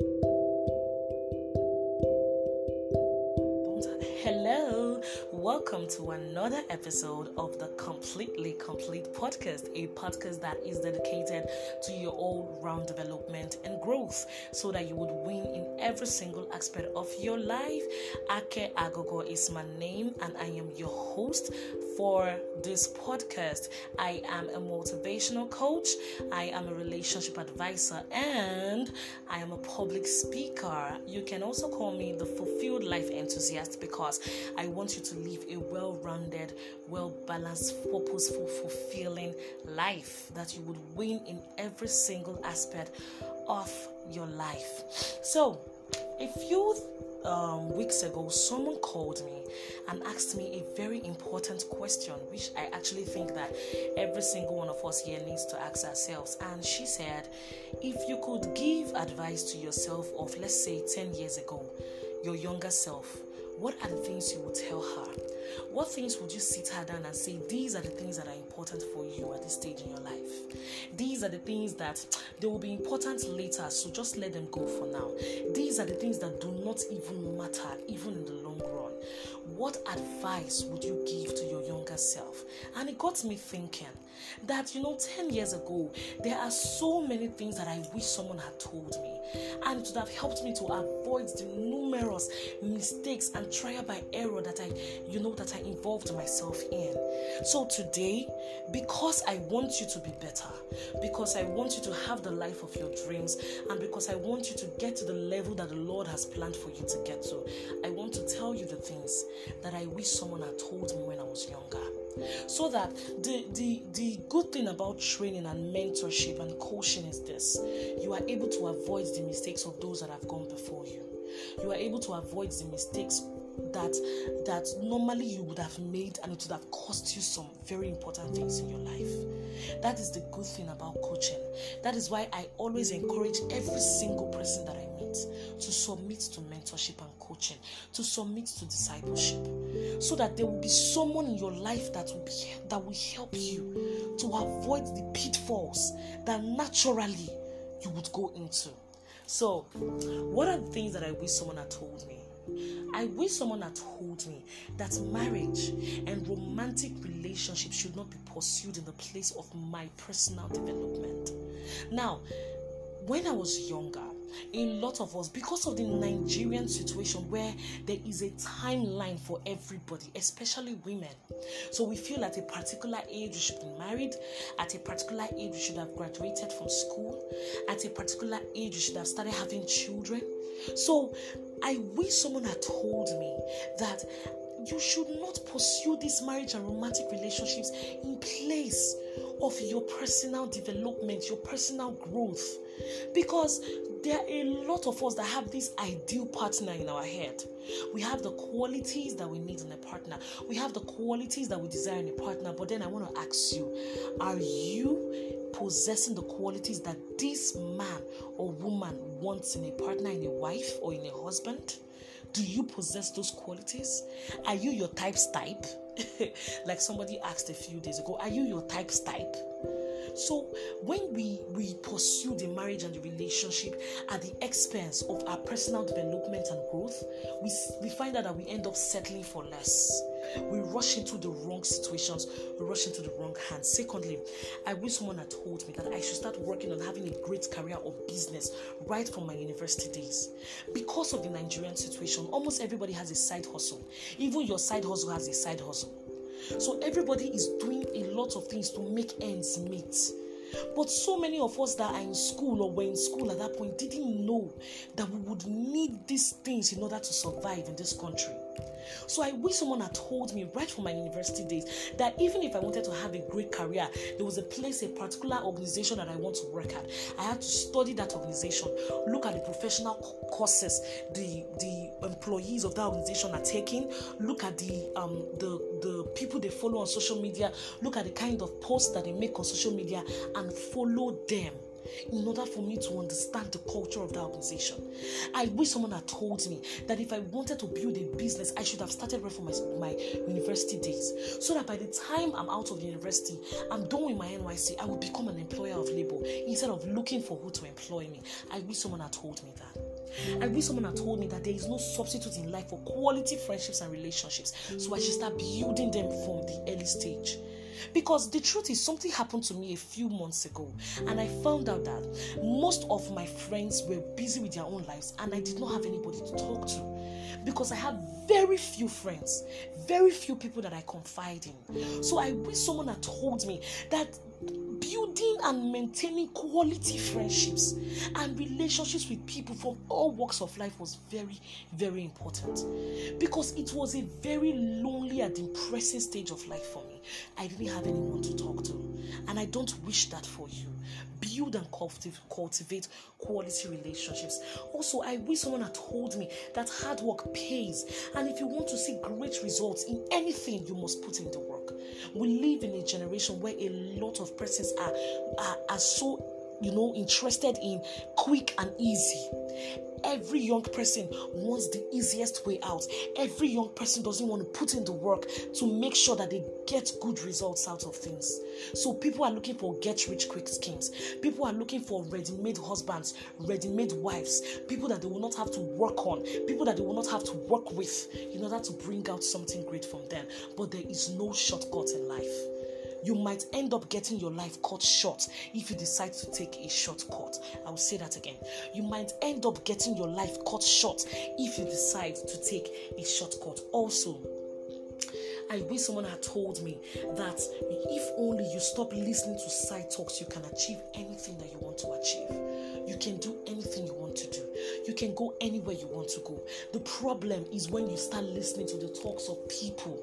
Hello, welcome to another episode of the Completely Complete podcast, a podcast that is dedicated to your all round development and growth so that you would win in every single aspect of your life. Ake Agogo is my name, and I am your host for this podcast. I am a motivational coach, I am a relationship advisor, and I am a public speaker. You can also call me the fulfilled life enthusiast because I want you to live a well rounded, well balanced, purposeful, fulfilling life that you would win in every single aspect of your life. So, a few um, weeks ago, someone called me and asked me a very important question, which I actually think that every single one of us here needs to ask ourselves. And she said, If you could give advice to yourself of, let's say, 10 years ago, your younger self, what are the things you would tell her? What things would you sit her down and say, These are the things that are important for you at this stage in your life? These are the things that they will be important later, so just let them go for now. These are the things that do not even matter, even in the long run. What advice would you give to your younger self? And it got me thinking that, you know, 10 years ago, there are so many things that I wish someone had told me, and it would have helped me to avoid the numerous mistakes and trial by error that I, you know, that I involved myself in. So today, because I want you to be better, because I want you to have the life of your dreams, and because I want you to get to the level that the Lord has planned for you to get to, I want to tell you the things that I wish someone had told me when I was younger so that the the the good thing about training and mentorship and coaching is this. You are able to avoid the mistakes of those that have gone before you. You are able to avoid the mistakes that that normally you would have made and it would have cost you some very important things in your life. That is the good thing about coaching. That is why i always encourage every single person that i meet to submit to mentorship and coaching to submit to discipleship so that there will be someone in your life that will be that will help you to avoid the pitfalls that naturally you would go into so what are the things that i wish someone had told me I wish someone had told me that marriage and romantic relationships should not be pursued in the place of my personal development. Now, when I was younger, a lot of us, because of the Nigerian situation where there is a timeline for everybody, especially women. So we feel at a particular age we should be married, at a particular age we should have graduated from school, at a particular age we should have started having children. So I wish someone had told me that you should not pursue this marriage and romantic relationships in place of your personal development, your personal growth. Because there are a lot of us that have this ideal partner in our head. We have the qualities that we need in a partner, we have the qualities that we desire in a partner. But then I want to ask you are you possessing the qualities that this man or woman wants in a partner, in a wife, or in a husband? Do you possess those qualities? Are you your type's type? like somebody asked a few days ago, are you your type's type? So when we we pursue the marriage and the relationship at the expense of our personal development and growth, we we find out that we end up settling for less. We rush into the wrong situations, we rush into the wrong hands. Secondly, I wish someone had told me that I should start working on having a great career or business right from my university days. Because of the Nigerian situation, almost everybody has a side hustle. Even your side hustle has a side hustle. So everybody is doing a lot of things to make ends meet. But so many of us that are in school or were in school at that point didn't know that we would need these things in order to survive in this country. So I wish someone had told me right from my university days that even if I wanted to have a great career, there was a place, a particular organization that I want to work at. I had to study that organization, look at the professional courses the the employees of that organization are taking, look at the um the the people they follow on social media, look at the kind of posts that they make on social media, and follow them in order for me to understand the culture of that organization. I wish someone had told me that if I wanted to build a business, I should have started right from my, my university days. So that by the time I'm out of university, I'm done with my NYSC, I will become an employer of labor instead of looking for who to employ me. I wish someone had told me that. I wish someone had told me that there is no substitute in life for quality friendships and relationships. So I should start building them from the early stage. Because the truth is, something happened to me a few months ago, and I found out that most of my friends were busy with their own lives, and I did not have anybody to talk to. Because I have very few friends, very few people that I confide in. So I wish someone had told me that building and maintaining quality friendships and relationships with people from all walks of life was very, very important because it was a very lonely and depressing stage of life for me. I didn't have anyone to talk to, and I don't wish that for you. Build and cultivate quality relationships. Also, I wish someone had told me that hard work pays, and if you want to see great results in anything, you must put in the work. We live in a generation where a lot of persons are, are, are so you know interested in quick and easy every young person wants the easiest way out. Every young person doesn't want to put in the work to make sure that they get good results out of things. So people are looking for get rich quick schemes. People are looking for ready-made husbands ready-made wives people that they will not have to work on people that they will not have to work with in order to bring out something great from them. But there is no shortcut in life you might end up getting your life cut short if you decide to take a shortcut. I will say that again. You might end up getting your life cut short if you decide to take a shortcut. Also, I wish someone had told me that if only you stop listening to side talks, you can achieve anything that you want to achieve. You can do anything you want to do. You can go anywhere you want to go. The problem is when you start listening to the talks of people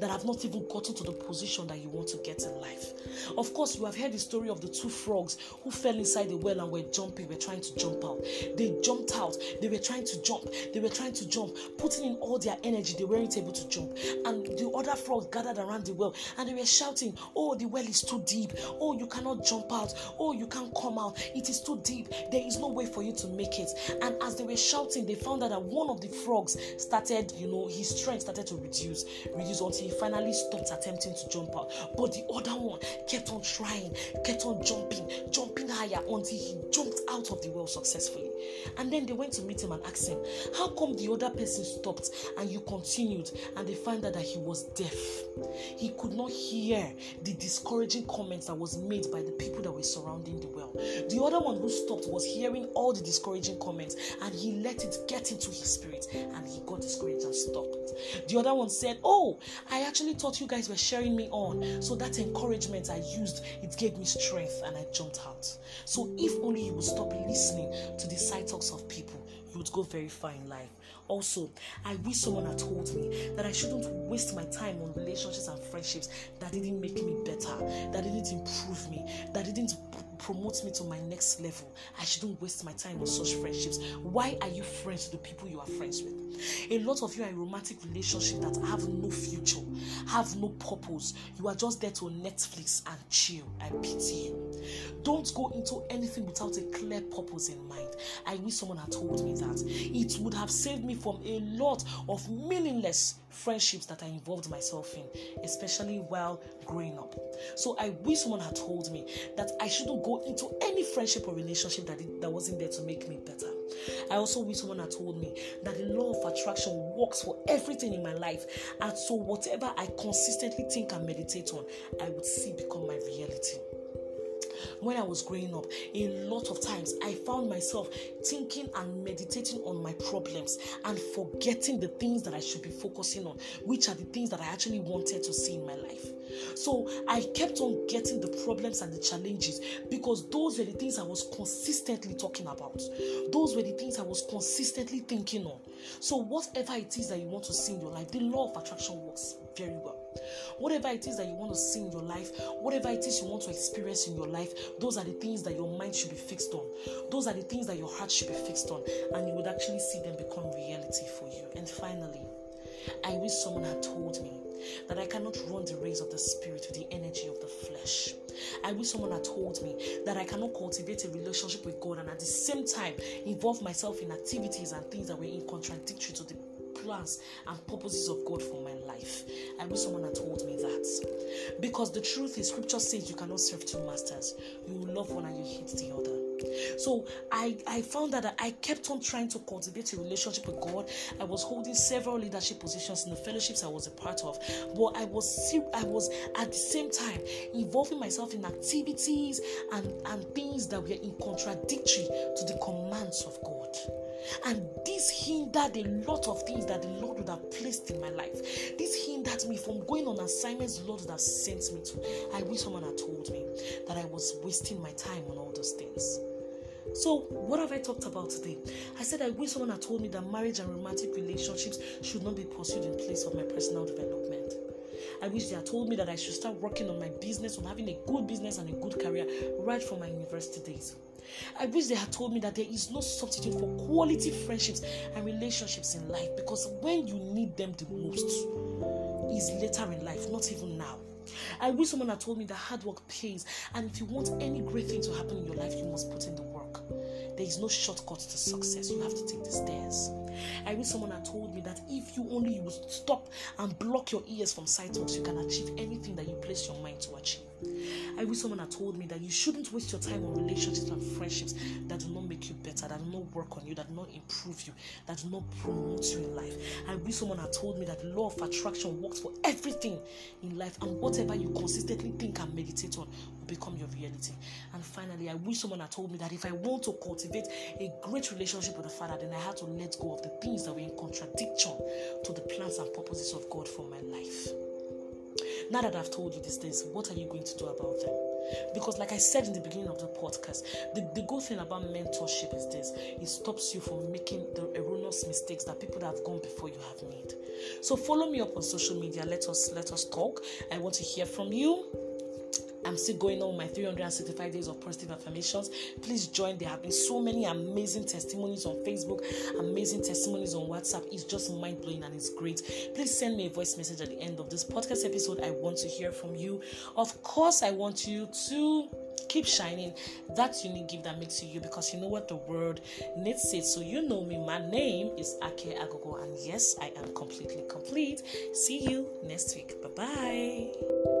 that have not even gotten to the position that you want to get in life. Of course, you have heard the story of the two frogs who fell inside the well and were jumping, were trying to jump out. They jumped out, they were trying to jump, they were trying to jump, putting in all their energy, they weren't able to jump. And the other frogs gathered around the well and they were shouting, Oh, the well is too deep. Oh, you cannot jump out. Oh, you can't come out. It is too deep. There is no way for you to make it. And as they were shouting, they found out that one of the frogs started, you know, his strength started to reduce, reduce until he finally stopped attempting to jump out. But the other one kept on trying, kept on jumping, jumping higher until he jumped out of the well successfully. And then they went to meet him and asked him, How come the other person stopped and you continued? And they found out that he was deaf. He could not hear the discouraging comments that was made by the people that were surrounding the well. The other one who stopped was hearing all the discouraging comments and he let it get into his spirit and he got discouraged and stopped. The other one said, Oh, I actually thought you guys were sharing me on. So that encouragement I used, it gave me strength and I jumped out. So if only you would stop listening to the side talks of people, you would go very far in life. Also, I wish someone had told me that I shouldn't waste my time on relationships and friendships that didn't make me better, that didn't improve me, that didn't promote me to my next level. I shouldn't waste my time on such friendships. Why are you friends with the people you are friends with? A lot of you are in romantic relationships that have no future, have no purpose. You are just there to Netflix and chill. I pity you. Don't go into anything without a clear purpose in mind. I wish someone had told me that. It would have saved me from a lot of meaningless friendships that I involved myself in, especially while growing up. So I wish someone had told me that I shouldn't go into any friendship or relationship that, it, that wasn't there to make me better. I also wish someone had told me that the law of attraction works for everything in my life. And so whatever I consistently think and meditate on, I would see become my reality when I was growing up, a lot of times I found myself thinking and meditating on my problems and forgetting the things that I should be focusing on, which are the things that I actually wanted to see in my life. So I kept on getting the problems and the challenges because those were the things I was consistently talking about. Those were the things I was consistently thinking on. So, whatever it is that you want to see in your life, the law of attraction works very well. Whatever it is that you want to see in your life, whatever it is you want to experience in your life, those are the things that your mind should be fixed on. Those are the things that your heart should be fixed on, and you would actually see them become reality for you. And finally, I wish someone had told me that I cannot run the race of the spirit with the energy of the flesh. I wish someone had told me that I cannot cultivate a relationship with God and at the same time involve myself in activities and things that were in contradictory to the plans and purposes of God for my life. I wish someone had told me that. Because the truth is, scripture says you cannot serve two masters. You love one and you hate the other. So I, I found that I kept on trying to cultivate a relationship with God. I was holding several leadership positions in the fellowships I was a part of, but I was I was at the same time involving myself in activities and, and things that were in contradictory to the commands of God. And this hindered a lot of things that the Lord would have placed in my life. This hindered me from going on assignments the Lord would have sent me to. I wish someone had told me that I was wasting my time on all those things. So, what have I talked about today? I said I wish someone had told me that marriage and romantic relationships should not be pursued in place of my personal development. I wish they had told me that I should start working on my business, on having a good business and a good career right from my university days. I wish they had told me that there is no substitute for quality friendships and relationships in life because when you need them the most is later in life, not even now. I wish someone had told me that hard work pays, and if you want any great thing to happen in your life, you must put in the work. There is no shortcut to success. You have to take the stairs. I read someone had told me that if you only you stop and block your ears from side talks, you can achieve anything that you place your mind to achieve. I wish someone had told me that you shouldn't waste your time on relationships and friendships that do not make you better, that do not work on you, that do not improve you, that do not promote you in life. I wish someone had told me that the law of attraction works for everything in life, and whatever you consistently think and meditate on will become your reality. And finally, I wish someone had told me that if I want to cultivate a great relationship with the Father, then I had to let go of the things that were in contradiction to the plans and purposes of God for my life. Now that I've told you these things, what are you going to do about them? Because, like I said in the beginning of the podcast, the, the good thing about mentorship is this it stops you from making the erroneous mistakes that people that have gone before you have made. So follow me up on social media. Let us let us talk. I want to hear from you. I'm still going on my 365 days of positive affirmations. Please join. There have been so many amazing testimonies on Facebook, amazing testimonies on WhatsApp. It's just mind blowing and it's great. Please send me a voice message at the end of this podcast episode. I want to hear from you. Of course, I want you to keep shining that unique gift that makes you you because you know what the world needs it so you know me my name is ake agogo and yes i am completely complete see you next week bye bye